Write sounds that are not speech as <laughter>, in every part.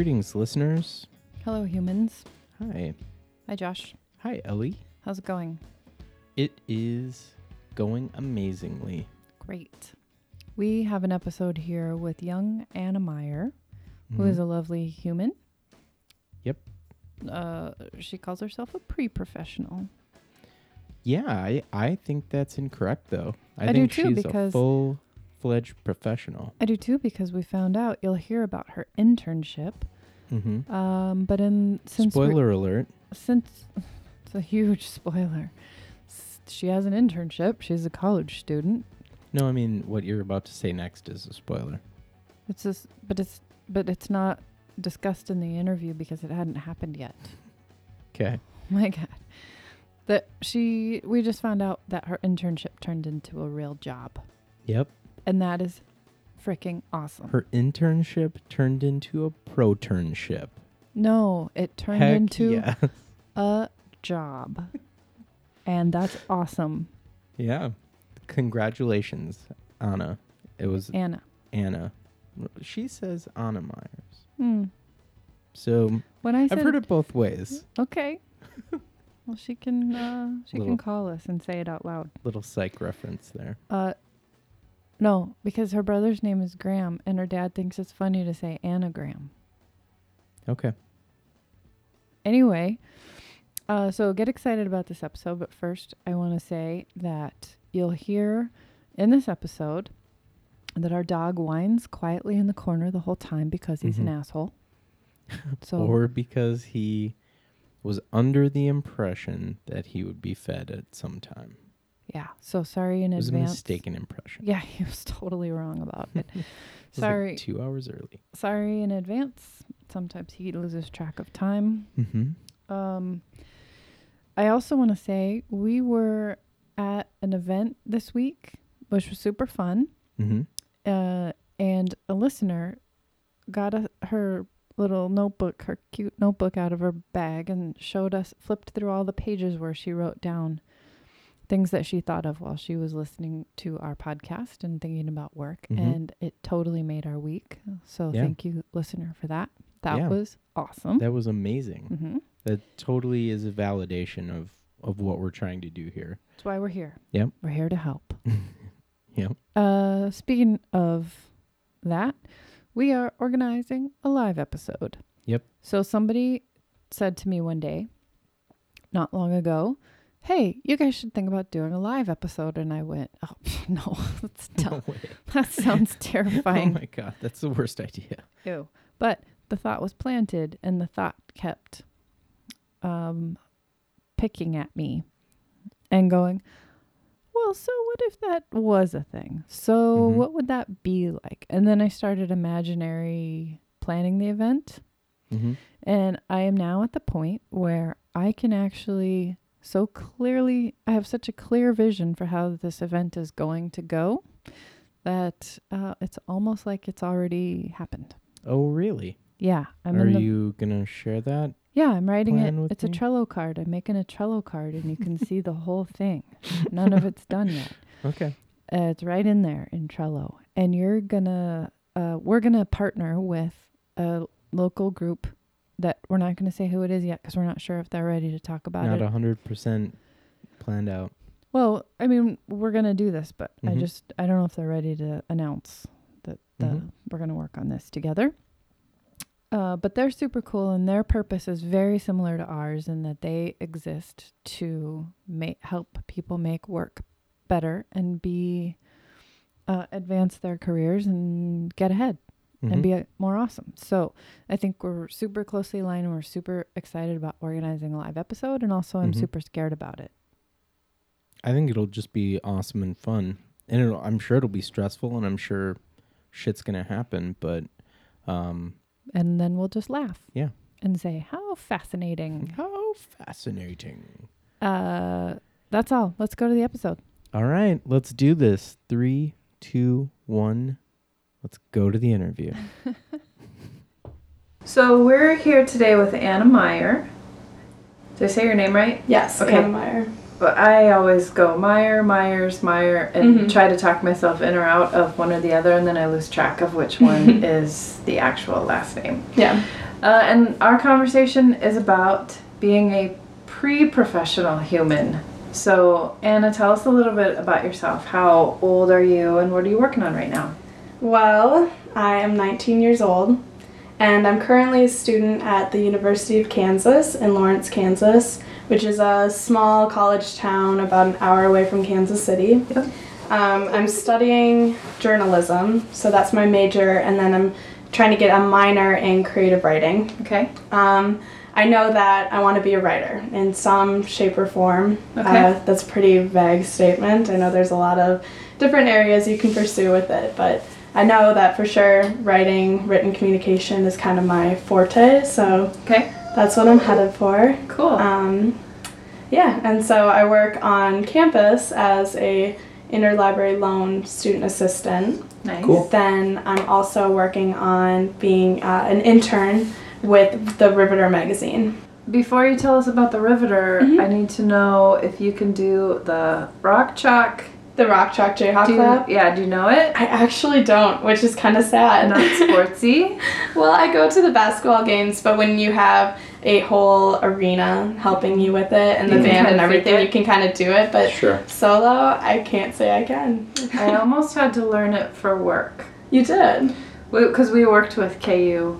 Greetings, listeners. Hello, humans. Hi. Hi, Josh. Hi, Ellie. How's it going? It is going amazingly. Great. We have an episode here with young Anna Meyer, who Mhm. is a lovely human. Yep. Uh, she calls herself a pre-professional. Yeah, I, I think that's incorrect, though. I, I do think too, she's because- a full fledged professional. I do too because we found out you'll hear about her internship. Mm-hmm. Um, but in since Spoiler alert. since <laughs> it's a huge spoiler, S- she has an internship. She's a college student. No, I mean, what you're about to say next is a spoiler. It's just, but it's but it's not discussed in the interview because it hadn't happened yet. Okay. <laughs> My God. That she, we just found out that her internship turned into a real job. Yep. And that is freaking awesome. Her internship turned into a proternship. no, it turned Heck into yeah. a job. and that's awesome. yeah. Congratulations, Anna. It was Anna. Anna. She says Anna Myers. Hmm. So When I said, I've heard it both ways. okay. <laughs> well, she can, uh, she Little- can call us and say it out loud. Little psych reference there. Uh, no, because her brother's name is Graham, and her dad thinks it's funny to say anagram. Okay. Anyway, uh, so get excited about this episode, but first I want to say that you'll hear in this episode that our dog whines quietly in the corner the whole time because he's an Mhm. asshole. <laughs> So Or because he was under the impression that he would be fed at some time. Yeah, so sorry in It was advance. a mistaken impression. Yeah, <laughs> he was totally wrong about it. <laughs> It was like sorry, two hours early. sorry in advance. Sometimes he loses track of time. Mm-hmm. Um, I also want to say we were at an event this week, which was super fun. Mm-hmm. Uh, and a listener got a, her little notebook, her cute notebook out of her bag, and showed us, flipped through all the pages where she wrote down things that she thought of while she was listening to our podcast and thinking about work. Mhm. And it totally made our week. So Yeah. thank you, listener, for that. That Yeah. was awesome. That was amazing. hmm That totally is a validation of of what we're trying to do here. That's why we're here. Yep. We're here to help. <laughs> Yep. Uh, speaking of that, we are organizing a live episode. Yep. So somebody said to me one day, not long ago, "Hey, you guys should think about doing a live episode." And I went, "Oh <laughs> no, <laughs> that's dumb. way. <laughs> that sounds terrifying. Oh my god, that's the worst idea. Ew. But the thought was planted, and the thought kept um, picking at me and going, Well, so what if that was a thing? So Mhm. what would that be like? And then I started imaginary planning the event. Mm-hmm. And I am now at the point where I can actually so clearly, I have such a clear vision for how this event is going to go that uh, it's almost like it's already happened. Oh really? Yeah, I'm Are you gonna share that? Yeah, I'm writing it. It's me? a Trello card. I'm making a Trello card, and you can see the whole thing. None of it's done yet. <laughs> Okay. Uh, it's right in there in Trello, and you're gonna. Uh, we're gonna partner with a local group that we're not gonna say who it is yet because we're not sure if they're ready to talk about it. Not it. a hundred percent planned out. well, I mean, we're gonna do this, but I Mhm. just I don't know if they're ready to announce that the, Mhm. we're gonna work on this together. Uh, but they're super cool, and their purpose is very similar to ours in that they exist to make help people make work better and be uh, advance their careers and get ahead Mhm. and be more awesome. So I think we're super closely aligned, and we're super excited about organizing a live episode, and also I'm Mhm. super scared about it. I think it'll just be awesome and fun, and it'll, I'm sure it'll be stressful, and I'm sure shit's gonna happen. But um, And then we'll just laugh. Yeah. And say, how fascinating. how fascinating! Uh, that's all. Let's go to the episode. All right, let's do this. Three, two, one. Let's go to the interview. <laughs> So we're here today with Anna Meyer. Did I say your name right? Yes, Okay. Anna Meyer. But I always go Meyer, Myers, Meyer, and Mhm. try to talk myself in or out of one or the other, and then I lose track of which one <laughs> is the actual last name. Yeah. Uh, and our conversation is about being a pre professional human. So, Anna, tell us a little bit about yourself. How old are you and what are you working on right now? Well, I am 19 years old and I'm currently a student at the University of Kansas in Lawrence, Kansas, which is a small college town about an hour away from Kansas City. Yep. Um, I'm studying journalism, so that's my major, and then I'm trying to get a minor in creative writing. Okay. Um, I know that I want to be a writer in some shape or form. Okay. Uh, that's a pretty vague statement. I know there's a lot of different areas you can pursue with it, but I know that for sure writing, written communication is kind of my forte, so Okay. that's what I'm headed for. Cool. Um, yeah, and so I work on campus as a interlibrary loan student assistant. nice. Cool. Then I'm also working on being uh, an intern with the Riveter magazine. Before you tell us about the Riveter, Mhm. I need to know if you can do the rock chalk. The Rock Chalk Jayhawk Do you, Club. yeah, do you know it? I actually don't, which is kind of sad. Not <laughs> sportsy. well, I go to the basketball games, but when you have a whole arena helping you with it and the You can band and everything, it. you can kind of do it. But Sure. solo, I can't say I can. I almost had to learn it for work. You did. because we, worked with KU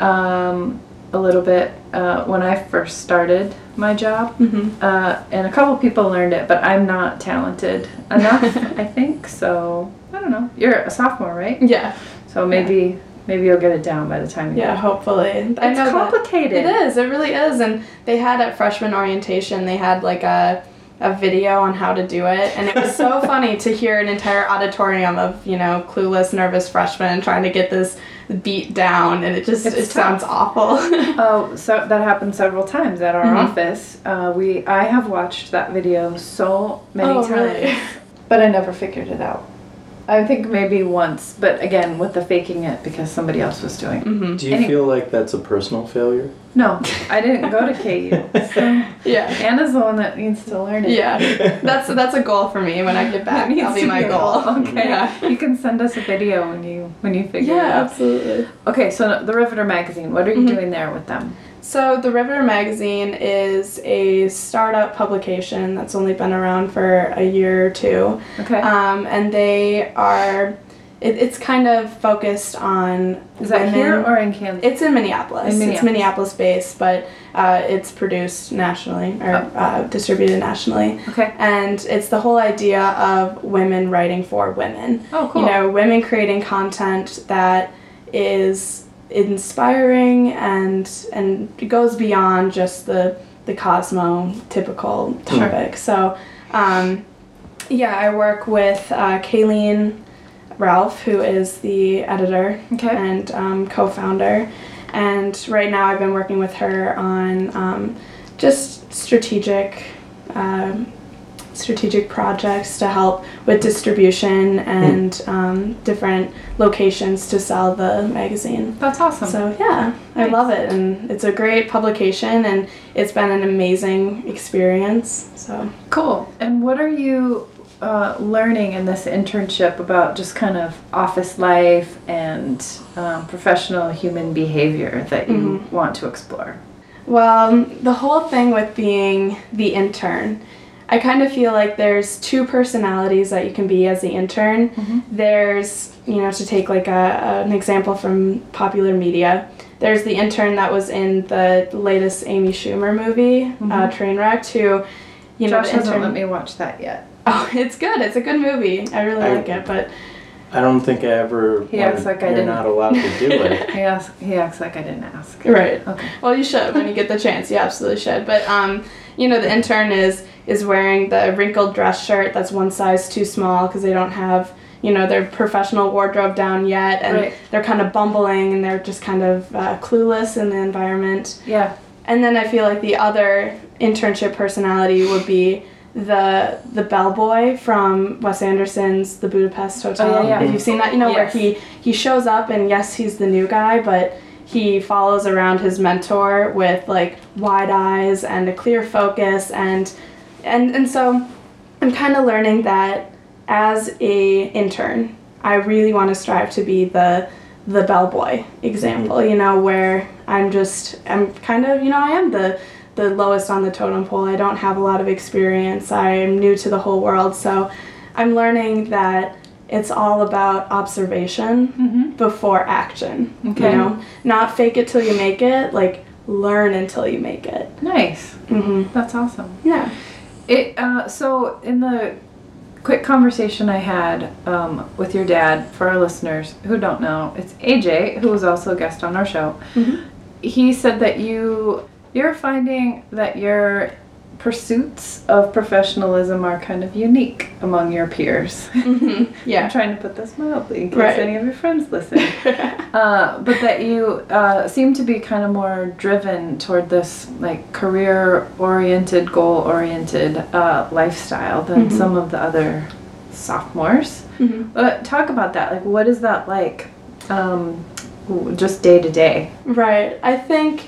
um, a little bit uh, when I first started my job, Mm-hmm. uh, and a couple people learned it, but I'm not talented <laughs> enough, I think. So I don't know. You're a sophomore, right? Yeah. So maybe maybe you'll get it down by the time you Yeah. Hopefully. I It's know complicated. It is. It really is. And they had at freshman orientation, they had like a a video on how to do it, and it was so <laughs> funny to hear an entire auditorium of you know clueless, nervous freshmen trying to get this beat down, and it just It's it sounds awful. <laughs> Oh, so that happened several times at our Mhm. office. Uh, we I have watched that video so many Oh, times, really? but I never figured it out. I think maybe once, but again with the faking it because somebody else was doing. it. hmm Do you Any- feel like that's a personal failure? No, I didn't go to KU. <laughs> So Yeah. Anna's the one that needs to learn it. Yeah. That's that's a goal for me when I get back. That needs That'll be to my a goal. <laughs> Okay, Yeah. you can send us a video when you when you figure Yeah, it out. Yeah, absolutely. Okay, so the Riveter magazine. What are you Mhm. doing there with them? So, The Riveter Magazine is a startup publication that's only been around for a year or two. Okay, Um, and they are, it, it's kind of focused on is that women. here or in Kansas? It's in Minneapolis. In Minneapolis. It's Minneapolis. Based, but uh, it's produced nationally or Oh. uh, distributed nationally. okay. And it's the whole idea of women writing for women. Oh, cool. You know, women creating content that is inspiring and and it goes beyond just the the Cosmo typical Sure. topic. So, um, yeah, I work with uh, Kaylen Ralph, who is the editor okay. and um, co-founder. And right now, I've been working with her on um, just strategic, um, strategic projects to help with distribution and um, different locations to sell the magazine. That's awesome. So yeah, I love it, and it's a great publication, and it's been an amazing experience. So Cool. And what are you uh, learning in this internship about just kind of office life and um, professional human behavior that you want to explore? Well, the whole thing with being the intern, I kind of feel like there's two personalities that you can be as the intern. Mhm. There's, you know, to take like a, an example from popular media, there's the intern that was in the latest Amy Schumer movie, uh, Mhm. Trainwrecked, who, you know, Josh the hasn't intern. let me watch that yet. <laughs> Oh, it's good. It's a good movie. I really I- like it, but I don't think I ever. He acts like I you're didn't. not allowed to do it. <laughs> He asks, he acts like I didn't ask. right. Okay. Well, you should when you get the chance. You absolutely should. But um, you know, the intern is is wearing the wrinkled dress shirt that's one size too small because they don't have you know their professional wardrobe down yet, and Right. they're kind of bumbling and they're just kind of uh, clueless in the environment. Yeah. And then I feel like the other internship personality would be the the bellboy from Wes Anderson's The Budapest Hotel. Oh, yeah, yeah. If you've seen that, you know Yes. where he he shows up and yes, he's the new guy, but he follows around his mentor with like wide eyes and a clear focus and and and so I'm kind of learning that as a intern, I really want to strive to be the the bellboy example, mm-hmm. you know, where I'm just I'm kind of you know I am the the lowest on the totem pole. I don't have a lot of experience. I'm new to the whole world, so I'm learning that it's all about observation Mm-hmm. before action. Okay. You know, not fake it till you make it. Like learn until you make it. Nice. hmm That's awesome. Yeah. It uh, so in the quick conversation I had um, with your dad for our listeners who don't know, it's AJ who was also a guest on our show. Mhm. He said that you you're finding that your pursuits of professionalism are kind of unique among your peers. <laughs> hmm I'm Yeah. trying to put this mildly in case Right. any of your friends listen. <laughs> Uh, but that you uh, seem to be kind of more driven toward this like career oriented, goal oriented uh, lifestyle than Mhm. some of the other sophomores. hmm But talk about that. Like, what is that like, um, just day to day? Right. I think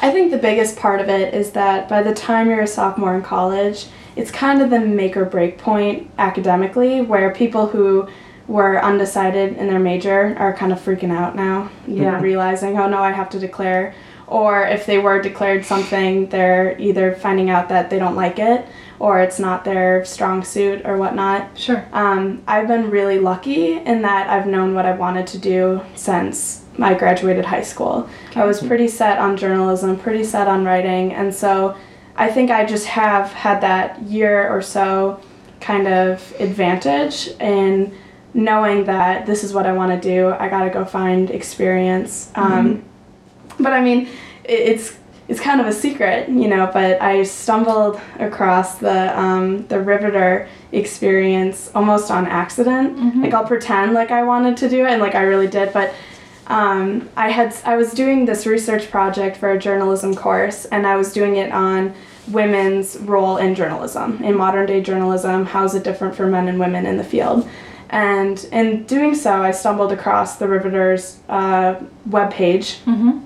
I think the biggest part of it is that by the time you're a sophomore in college, it's kind of the make or break point academically where people who were undecided in their major are kind of freaking out now. you know, Yeah. <laughs> realizing, oh no, I have to declare. Or if they were declared something, they're either finding out that they don't like it or it's not their strong suit or whatnot. Sure. Um, I've been really lucky in that I've known what I wanted to do since I graduated high school. I was pretty set on journalism, pretty set on writing, and so I think I just have had that year or so kind of advantage in knowing that this is what I want to do. I got to go find experience. Um, but I mean, it, it's it's kind of a secret, you know. But I stumbled across the um, the Riveter experience almost on accident. Like I'll pretend like I wanted to do it, and like I really did, but. Um, I had I was doing this research project for a journalism course, and I was doing it on women's role in journalism, in modern day journalism. How is it different for men and women in the field? And in doing so, I stumbled across the Riveters uh, webpage. Mm-hmm.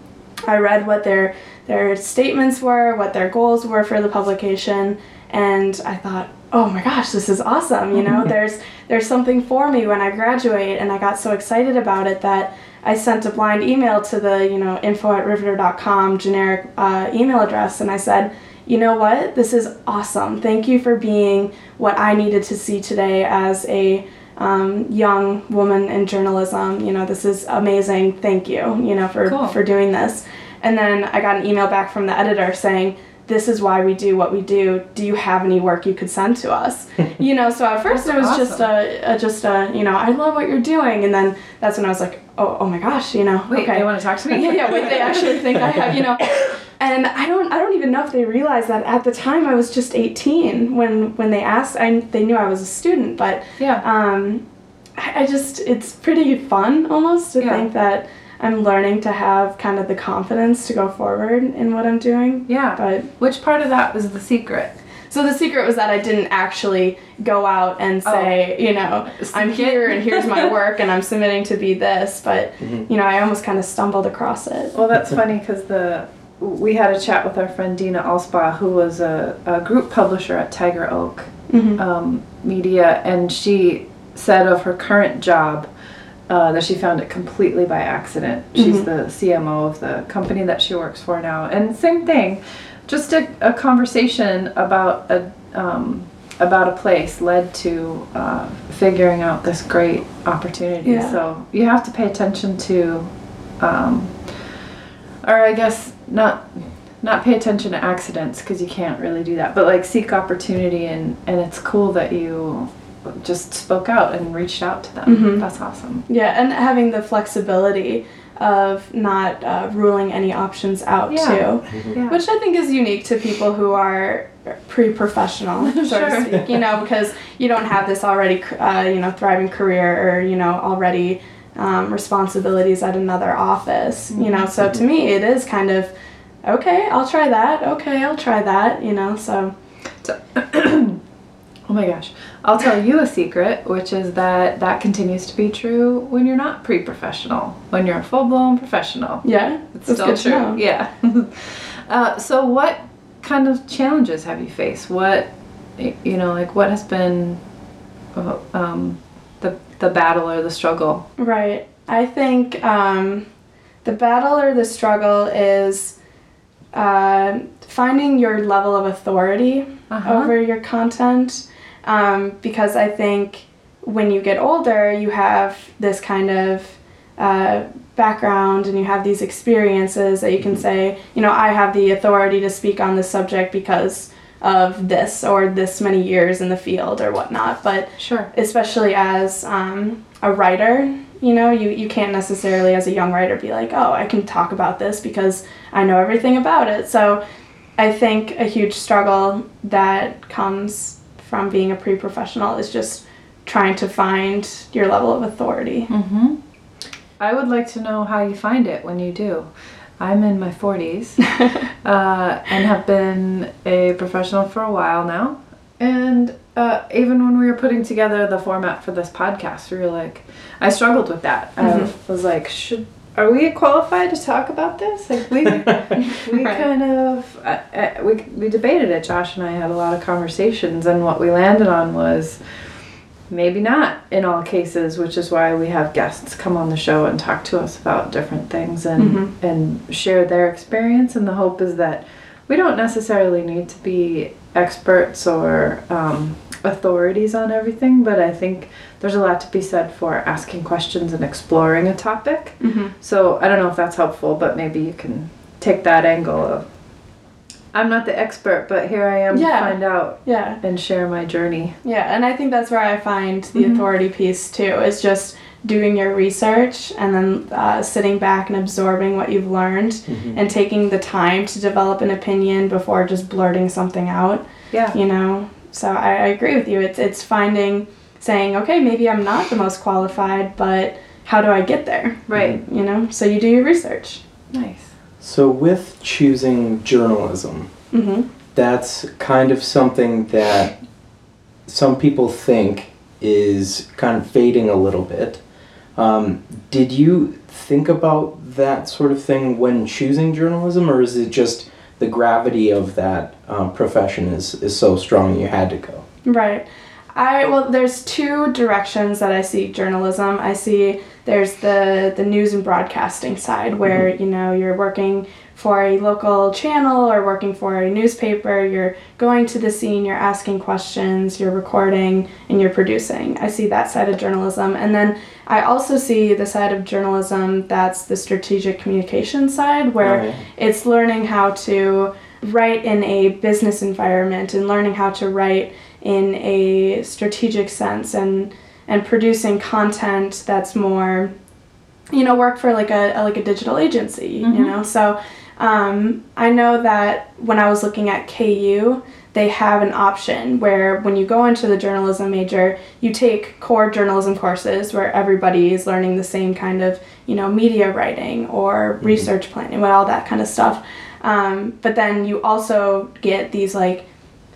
I read what their their statements were, what their goals were for the publication, and I thought, oh my gosh, this is awesome! You know, <laughs> there's there's something for me when I graduate, and I got so excited about it that I sent a blind email to the you know info at riveter.com generic uh, email address, and I said, you know what, this is awesome. Thank you for being what I needed to see today as a um, young woman in journalism. You know, this is amazing. Thank you. You know, for Cool. for doing this. And then I got an email back from the editor saying, "This is why we do what we do. Do you have any work you could send to us?" <laughs> you know, so at first That's it was just a, a just a you know, I love what you're doing, and then that's when I was like, oh oh my gosh, you know, Wait, okay. they want to talk to me? yeah, <laughs> yeah. Wait, they actually think I have, you know. <laughs> And I don't, I don't even know if they realized that at the time I was just 18 when when they asked. I they knew I was a student, but Yeah. um, I, I just it's pretty fun almost to Yeah. think that I'm learning to have kind of the confidence to go forward in what I'm doing. Yeah. But Which part of that was the secret? So the secret was that I didn't actually go out and Oh. say, you know, I'm Submit. here and here's my <laughs> work and I'm submitting to be this, but Mhm. you know, I almost kind of stumbled across it. Well, that's funny because the we had a chat with our friend Dina Alspa, who was a, a group publisher at Tiger Oak hmm um, Media, and she said of her current job uh, that she found it completely by accident. She's Mhm. the CMO of the company that she works for now, and same thing, just a, a conversation about a um, about a place led to uh, figuring out this great opportunity. Yeah. So you have to pay attention to, um, or I guess not not pay attention to accidents because you can't really do that but like seek opportunity and and it's cool that you just spoke out and reached out to them Mhm. that's awesome Yeah, and having the flexibility of not uh, ruling any options out Yeah. too, yeah which I think is unique to people who are pre-professional, <laughs> so Sure. to speak. You know, because you don't have this already, uh, you know, thriving career or you know already um, responsibilities at another office. You know, so to me it is kind of okay. I'll try that. Okay, I'll try that. You know, so <clears throat> oh my gosh. I'll tell you a secret which is that that continues to be true when you're not pre-professional when you're a full-blown professional. Yeah, it's still true. yeah. <laughs> Uh, so what kind of challenges have you faced? What you know like what has been uh, um, the the battle or the struggle? Right. I think um, the battle or the struggle is uh, finding your level of authority Uh-huh. over your content um, because I think when you get older, you have this kind of uh, background and you have these experiences that you can say, you know, I have the authority to speak on this subject because of this or this many years in the field or whatnot. But Sure. especially as um, a writer, you know, you, you can't necessarily, as a young writer, be like, oh, I can talk about this because I know everything about it. So I think a huge struggle that comes from being a pre professional is just trying to find your level of authority. Mm-hmm. I would like to know how you find it when you do. I'm in my 40s <laughs> uh, and have been a professional for a while now. And uh, even when we were putting together the format for this podcast, we were like, I struggled with that. Mhm. I was like, should are we qualified to talk about this? Like we <laughs> we Right. kind of uh, uh, we we debated it. Josh and I had a lot of conversations, and what we landed on was maybe not in all cases, which is why we have guests come on the show and talk to us about different things and Mhm. and share their experience. And the hope is that we don't necessarily need to be experts or um, authorities on everything, but I think there's a lot to be said for asking questions and exploring a topic. Mm-hmm. So I don't know if that's helpful, but maybe you can take that angle of I'm not the expert, but here I am Yeah. to find out Yeah. and share my journey. Yeah, and I think that's where I find the Mhm. authority piece too, is just doing your research and then uh, sitting back and absorbing what you've learned Mhm. and taking the time to develop an opinion before just blurting something out, Yeah. you know? So I, I agree with you. It's, it's finding, saying, okay, maybe I'm not the most qualified, but how do I get there? Right. You know? So you do your research. Nice. So, with choosing journalism, Mm-hmm. that's kind of something that some people think is kind of fading a little bit. Um, did you think about that sort of thing when choosing journalism, or is it just the gravity of that um, profession is, is so strong you had to go? Right. I well there's two directions that I see journalism. I see there's the the news and broadcasting side where, you know, you're working for a local channel or working for a newspaper, you're going to the scene, you're asking questions, you're recording and you're producing. I see that side of journalism. And then I also see the side of journalism that's the strategic communication side where Right. it's learning how to write in a business environment and learning how to write in a strategic sense and and producing content that's more you know work for like a, like a digital agency Mhm. you know so um, i know that when i was looking at ku they have an option where when you go into the journalism major you take core journalism courses where everybody is learning the same kind of you know media writing or Mhm. research planning and all that kind of stuff um, but then you also get these like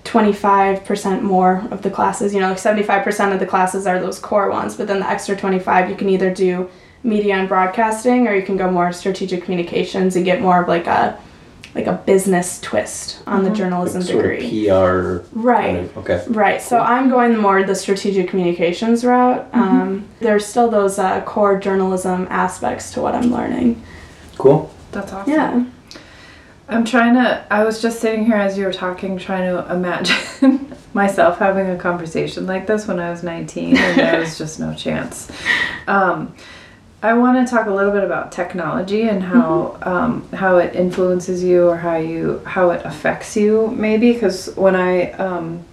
25% more of the classes you know like 75% of the classes are those core ones but then the extra 25 you can either do media and broadcasting or you can go more strategic communications and get more of like a like a business twist on the Mhm. journalism Like sort degree of PR. right Kind of, okay. Right. So I'm going more the strategic communications route. Um, there's still those uh, core journalism aspects to what I'm learning. Cool. That's awesome. Yeah. I'm trying to. I was just sitting here as you were talking, trying to imagine <laughs> myself having a conversation like this when I was 19, and there was just no chance. <laughs> Um, I want to talk a little bit about technology and how um, how it influences you or how you how it affects you, maybe. Because when I um,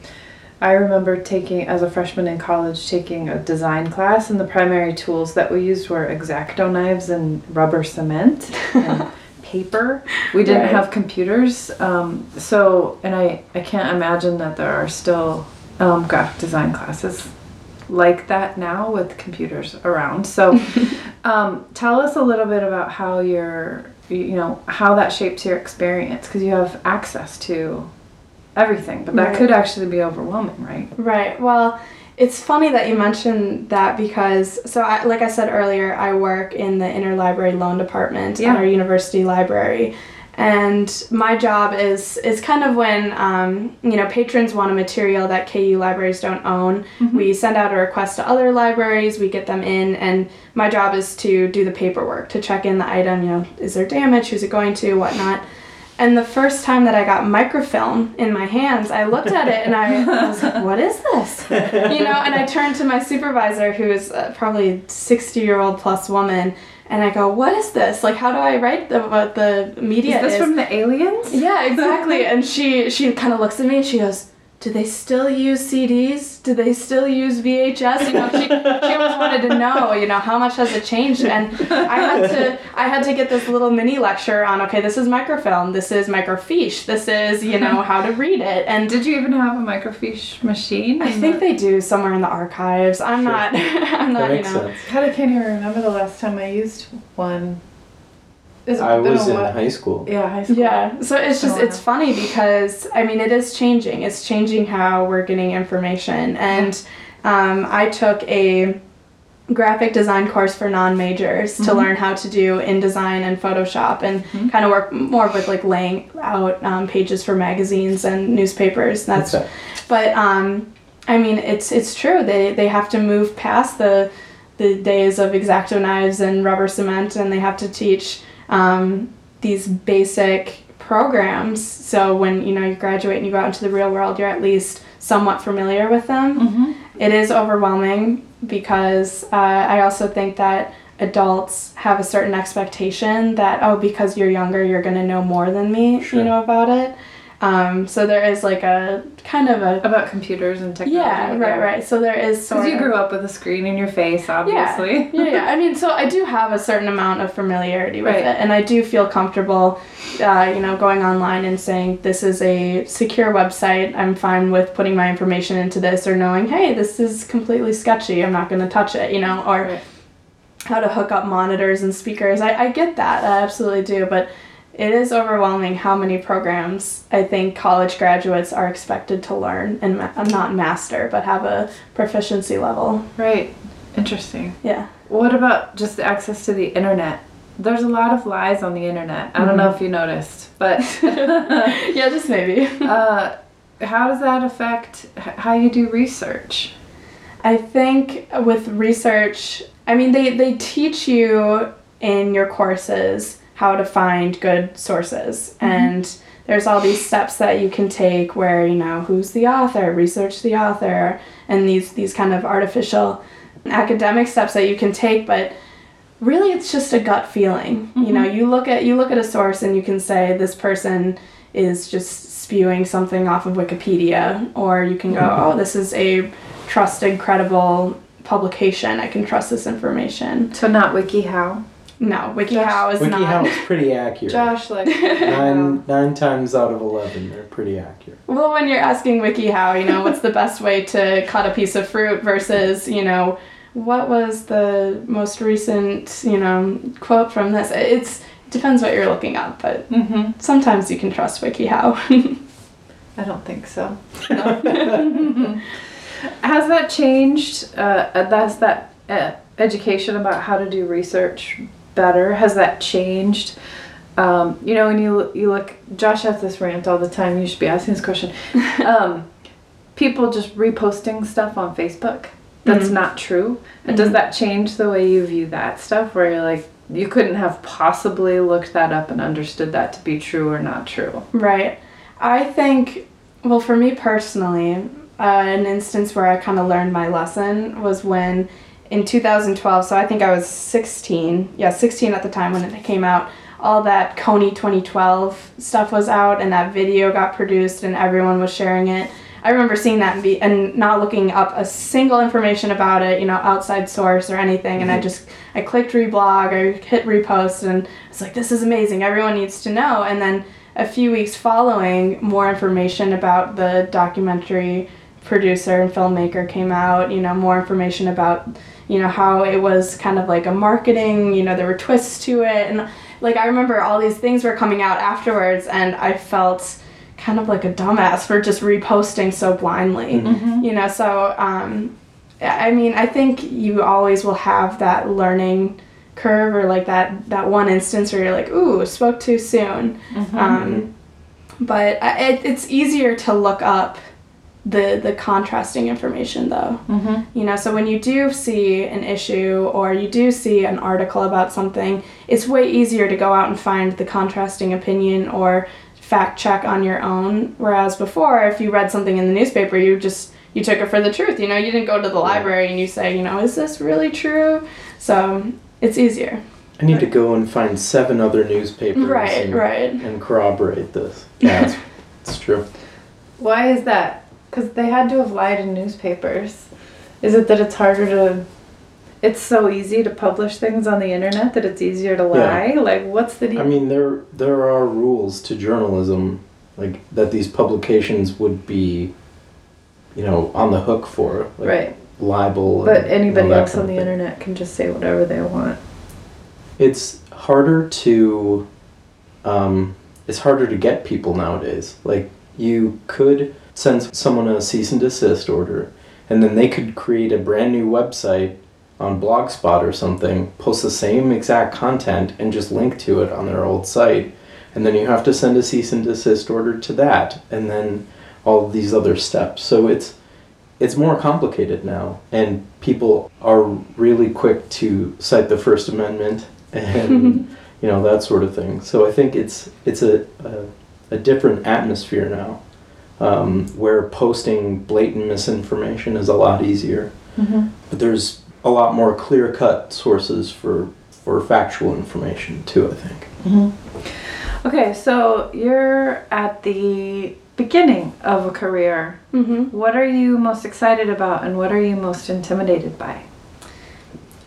I remember taking as a freshman in college taking a design class, and the primary tools that we used were X-Acto knives and rubber cement. And, <laughs> paper. We didn't Right. have computers, um, so and I I can't imagine that there are still um, graphic design classes like that now with computers around. So, <laughs> um, tell us a little bit about how your you know how that shapes your experience because you have access to everything, but that Right. could actually be overwhelming, right? Right. Well, it's funny that you mentioned that because, so I, like I said earlier, I work in the interlibrary loan department Yeah. at our university library. And my job is is kind of when um, you know patrons want a material that KU libraries don't own. We send out a request to other libraries. We get them in, and my job is to do the paperwork to check in the item. You know, is there damage? Who's it going to? Whatnot. And the first time that I got microfilm in my hands, I looked at it and I, I <laughs> was like, "What is this?" You know. And I turned to my supervisor, who is uh, probably sixty year old plus woman, and I go, "What is this? Like, how do I write the what the media Is this is?" from the aliens? Yeah, exactly. <laughs> and she she kind of looks at me and she goes, "Do they still use CDs? Do they still use VHS?" You know, she she always wanted to know, you know, how much has it changed? And I had to I had to get this little mini lecture on, okay, this is microfilm, this is microfiche, this is you know how to read it, and. Did you even have a microfiche machine? I think they do somewhere in the archives. I'm Sure. not. <laughs> I'm That not. You know. sense. God, I can't even remember the last time I used one. It's I been a was in while. high school. Yeah, high school. Yeah, so it's just Oh, it's funny because I mean it is changing. It's changing how we're getting information, and um, I took a graphic design course for non-majors to Mhm. learn how to do InDesign and Photoshop, and Mhm. kind of work more with like laying out um, pages for magazines and newspapers. That's Okay. but um, I mean, it's it's true. They they have to move past the the days of X-Acto knives and rubber cement, and they have to teach um, these basic programs. So when you know you graduate and you go out into the real world, you're at least somewhat familiar with them. Mm-hmm. It is overwhelming because uh, I also think that adults have a certain expectation that oh because you're younger you're going to know more than me Sure. you know about it um, so there is like a kind of a About computers and technology. yeah right right so there is Because you grew up with a screen in your face, obviously. yeah, yeah, I mean, so I do have a certain amount of familiarity with Right. it, and I do feel comfortable, uh, you know, going online and saying this is a secure website. I'm fine with putting my information into this, or knowing, hey, this is completely sketchy. I'm not going to touch it, you know, or Right. how to hook up monitors and speakers. I, I get that, I absolutely do, but it is overwhelming how many programs I think college graduates are expected to learn and ma- not master, but have a proficiency level. Right. Interesting. Yeah. What about just access to the internet? There's a lot of lies on the internet. I don't know if you noticed, but <laughs> yeah, just maybe. <laughs> uh, how does that affect how you do research? I think with research, I mean, they, they teach you in your courses how to find good sources. Mm-hmm. And there's all these steps that you can take where, you know, who's the author, research the author, and these, these kind of artificial academic steps that you can take. But really, it's just a gut feeling. You mm-hmm. know, you look at you look at a source and you can say this person is just spewing something off of Wikipedia, or you can go, mm-hmm. oh, this is a trusted, credible publication. I can trust this information. So not WikiHow. No, WikiHow is WikiHow not. is pretty accurate. Josh, like <laughs> Nine nine times out of eleven, they're pretty accurate. Well, when you're asking WikiHow, you know, what's the best way to cut a piece of fruit versus, you know, what was the most recent, you know, quote from this? It's it depends what you're looking up, but hmm sometimes you can trust WikiHow. <laughs> I don't think so. <laughs> Has that changed? Uh, uh, that's that uh, education about how to do research better. Has that changed? Um, you know, when you you look, Josh has this rant all the time. You should be asking this question. <laughs> Um, people just reposting stuff on Facebook that's Mhm. not true. And does Mhm. that change the way you view that stuff? Where you're like, you couldn't have possibly looked that up and understood that to be true or not true. Right. I think, well, for me personally, uh, an instance where I kind of learned my lesson was when in 2012, so I think I was 16, yeah, 16 at the time when it came out, all that Kony 2012 stuff was out and that video got produced and everyone was sharing it. I remember seeing that and, be, and not looking up a single information about it, you know, outside source or anything. And I mm-hmm. just, I clicked reblog, I hit repost, and it's like, this is amazing. Everyone needs to know. And then a few weeks following, more information about the documentary producer and filmmaker came out. You know, more information about, you know, how it was kind of like a marketing. You know, there were twists to it, and like I remember all these things were coming out afterwards, and I felt kind of like a dumbass for just reposting so blindly. Mm-hmm. You know, so um, I mean, I think you always will have that learning curve or like that that one instance where you're like, ooh, spoke too soon. Mm-hmm. Um, but it, it's easier to look up the the contrasting information though. mm-hmm. You know, so when you do see an issue or you do see an article about something, it's way easier to go out and find the contrasting opinion or fact check on your own. Whereas before, if you read something in the newspaper, you just you took it for the truth. You know, you didn't go to the library and you say, you know, is this really true? So it's easier. I need to go and find seven other newspapers Right, and, right. and corroborate this. <laughs> Yeah, it's, it's true. Why is that? Because they had to have lied in newspapers. Is it that it's harder to? It's so easy to publish things on the internet that it's easier to lie. Like, what's the deal? I mean, there there are rules to journalism, like that these publications would be, you know, on the hook for, like right. libel. But anybody else on the internet can just say whatever they want. It's harder to, um, it's harder to get people nowadays. Like you could send someone a cease and desist order, and then they could create a brand new website on Blogspot or something, post the same exact content, and just link to it on their old site. And then you have to send a cease and desist order to that, and then all these other steps. So it's it's more complicated now, and people are really quick to cite the First Amendment <laughs> and <laughs> you know that sort of thing. So I think it's it's a a, a different atmosphere now, um, where posting blatant misinformation is a lot easier. Mm-hmm. But there's a lot more clear cut sources for for factual information too. I think. Mm-hmm. Okay, so you're at the beginning of a career. Mm-hmm. What are you most excited about, and what are you most intimidated by?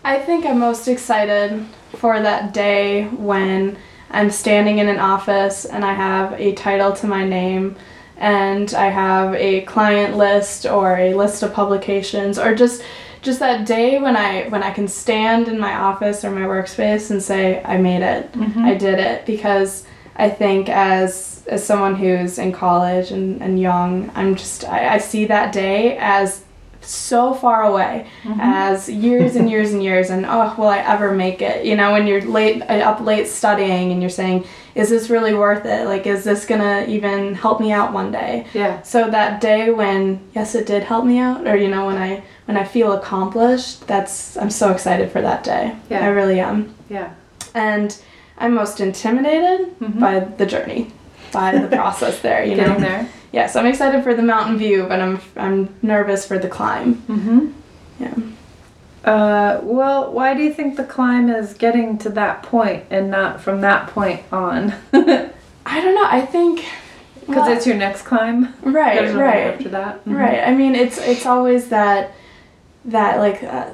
I think I'm most excited for that day when I'm standing in an office and I have a title to my name and I have a client list or a list of publications or just just that day when I when I can stand in my office or my workspace and say I made it. Mm-hmm. I did it because I think as as someone who's in college and, and young, I'm just I, I see that day as so far away Mm-hmm. as years and years and years and oh will i ever make it you know when you're late uh, up late studying and you're saying is this really worth it like is this gonna even help me out one day Yeah. so that day when yes it did help me out or you know when i when i feel accomplished that's i'm so excited for that day Yeah. i really am Yeah. and i'm most intimidated Mhm. by the journey by the <laughs> process there you Getting know there. Yes i'm excited for the mountain view but i'm i'm nervous for the climb Mm-hmm. Yeah. Uh, well, why do you think the climb is getting to that point and not from that point on? <laughs> I don't know i think well, it's your next climb. right There's right After that. Mhm. Right. I mean, it's it's always that that like uh,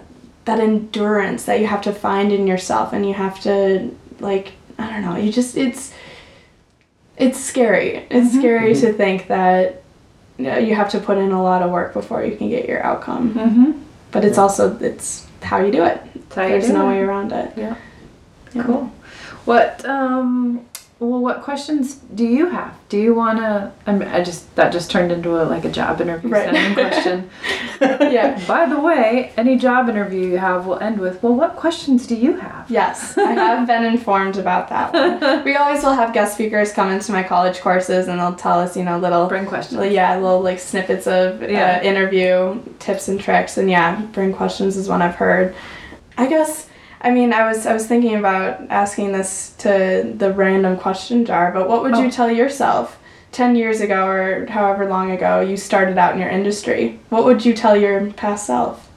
that endurance that you have to find in yourself, and you have to like I don't know. You just it's it's scary. It's Mhm. scary Mhm. to think that you, know, you have to put in a lot of work before you can get your outcome. Mm-hmm. But it's also it's how you do it. There's no it. way around it. Yeah. Yeah. Cool. What um well what questions do you have? Do you wanna I'm, just that just turned into a like a job interview Right. question. <laughs> Yeah. By the way, any job interview you have will end with, well what questions do you have? Yes, I have been informed about that one. <laughs> We always will have guest speakers come into my college courses and they'll tell us, you know, little Bring questions. Yeah, little like snippets of Yeah. uh, interview tips and tricks, and yeah, bring questions is one I've heard. I guess I mean I was I was thinking about asking this to the random question jar, but what would Oh. you tell yourself ten years ago or however long ago you started out in your industry? What would you tell your past self?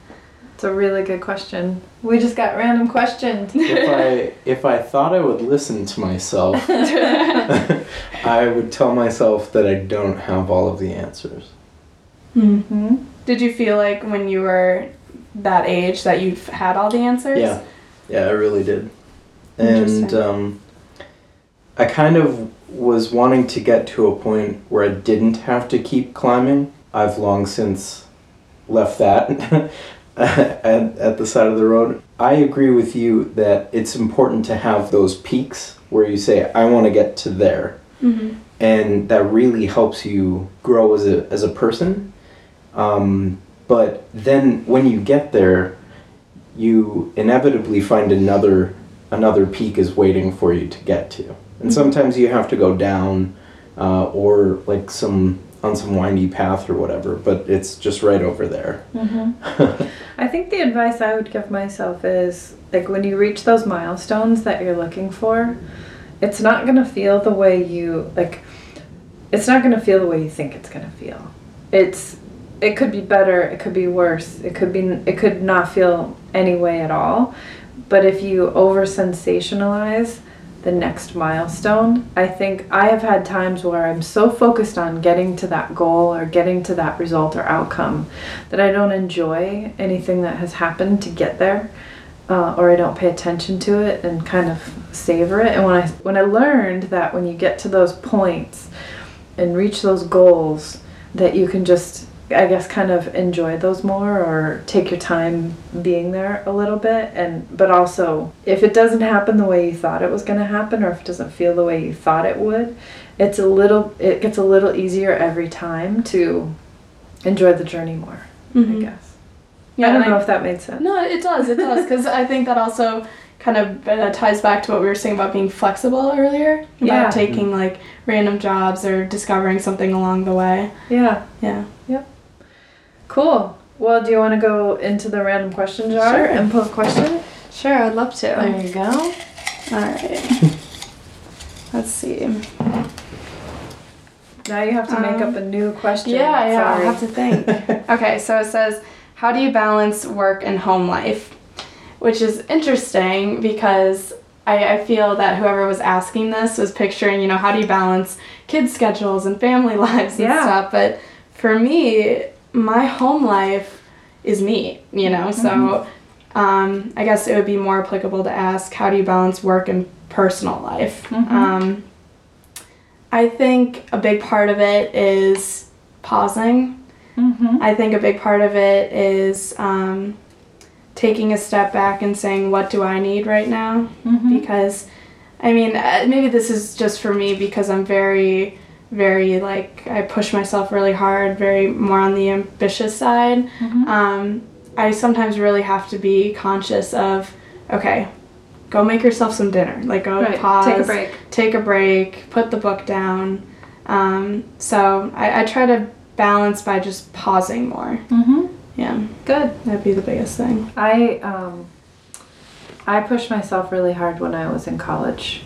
It's a really good question. We just got random questions. if I <laughs> if I thought I would listen to myself, <laughs> I would tell myself that I don't have all of the answers. hmm Did you feel like when you were that age that you've had all the answers? Yeah, yeah, I really did. And um, I kind of was wanting to get to a point where I didn't have to keep climbing. I've long since left that <laughs> at, at the side of the road. I agree with you that it's important to have those peaks where you say, I want to get to there. hmm and that really helps you grow as a as a person. Um, but then when you get there, you inevitably find another another peak is waiting for you to get to. And Mhm. sometimes you have to go down uh, or like some on some windy path or whatever, but it's just right over there. Mm-hmm. <laughs> I think the advice I would give myself is like when you reach those milestones that you're looking for, it's not going to feel the way you like it's not going to feel the way you think it's going to feel. It's it could be better, it could be worse. It could be it could not feel any way at all. But if you over sensationalize the next milestone, I think I have had times where I'm so focused on getting to that goal or getting to that result or outcome that I don't enjoy anything that has happened to get there, uh, or I don't pay attention to it and kind of savor it. And when I when I learned that when you get to those points and reach those goals, that you can just I guess kind of enjoy those more or take your time being there a little bit and but also if it doesn't happen the way you thought it was going to happen or if it doesn't feel the way you thought it would it's a little it gets a little easier every time to enjoy the journey more I Mhm. guess. Yeah, I don't know if that made sense. No, it does. It does because I think that also kind of uh, ties back to what we were saying about being flexible earlier about Yeah. taking like random jobs or discovering something along the way. Yeah. Yeah. Cool. Well, do you want to go into the random question jar Sure. and pull a question? Sure, I'd love to. There you go. All right. <laughs> Let's see. Now you have to make Um, up a new question. Yeah, yeah. I'll have to think. <laughs> okay, so it says, "How do you balance work and home life?" Which is interesting because I, I feel that whoever was asking this was picturing, you know, how do you balance kids' schedules and family <laughs> lives and Yeah. stuff. But for me, my home life is me, you know. So um, I guess it would be more applicable to ask, how do you balance work and personal life? Mhm. Um, I think a big part of it is pausing. Mm-hmm. I think a big part of it is um, taking a step back and saying, what do I need right now? Mm-hmm. Because, I mean, uh, maybe this is just for me because I'm very, very like, I push myself really hard, very more on the ambitious side. Mm-hmm. Um, I sometimes really have to be conscious of, okay, go make yourself some dinner. Like, go right. pause, Take a break. take a break, put the book down. Um, so I, I try to balance by just pausing more. Mm-hmm. Yeah, Good. that'd be the biggest thing. I um, I pushed myself really hard when I was in college,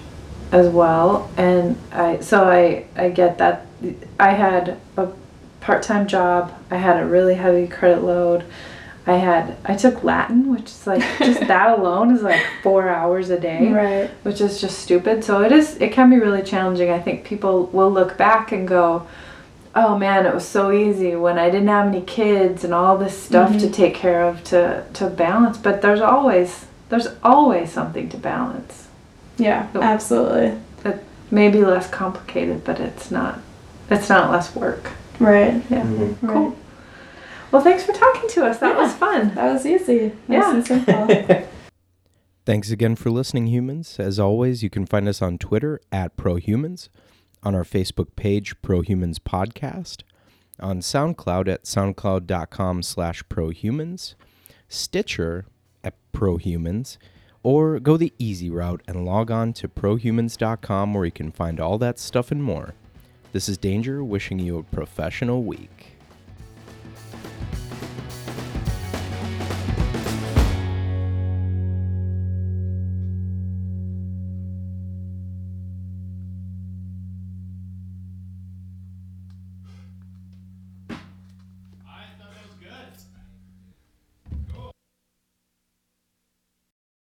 as well, and I so I I get that I had a part time job. I had a really heavy credit load. I had I took Latin, which is like <laughs> just that alone is like four hours a day. Right. which is just stupid. So it is it can be really challenging. I think people will look back and go, "Oh man, it was so easy when I didn't have any kids and all this stuff to Mhm. take care of to to balance." But there's always there's always something to balance. Yeah, absolutely. Maybe less complicated, but it's not it's not less work. Right. Yeah. Mhm. Right. Cool. Well, thanks for talking to us. That was fun. That was easy. Nice Yeah. and simple. <laughs> Thanks again for listening, humans. As always, you can find us on Twitter at ProHumans, on our Facebook page, ProHumans Podcast, on SoundCloud at soundcloud.com slash ProHumans, Stitcher at ProHumans, or go the easy route and log on to ProHumans.com where you can find all that stuff and more. This is Danger, wishing you a professional week.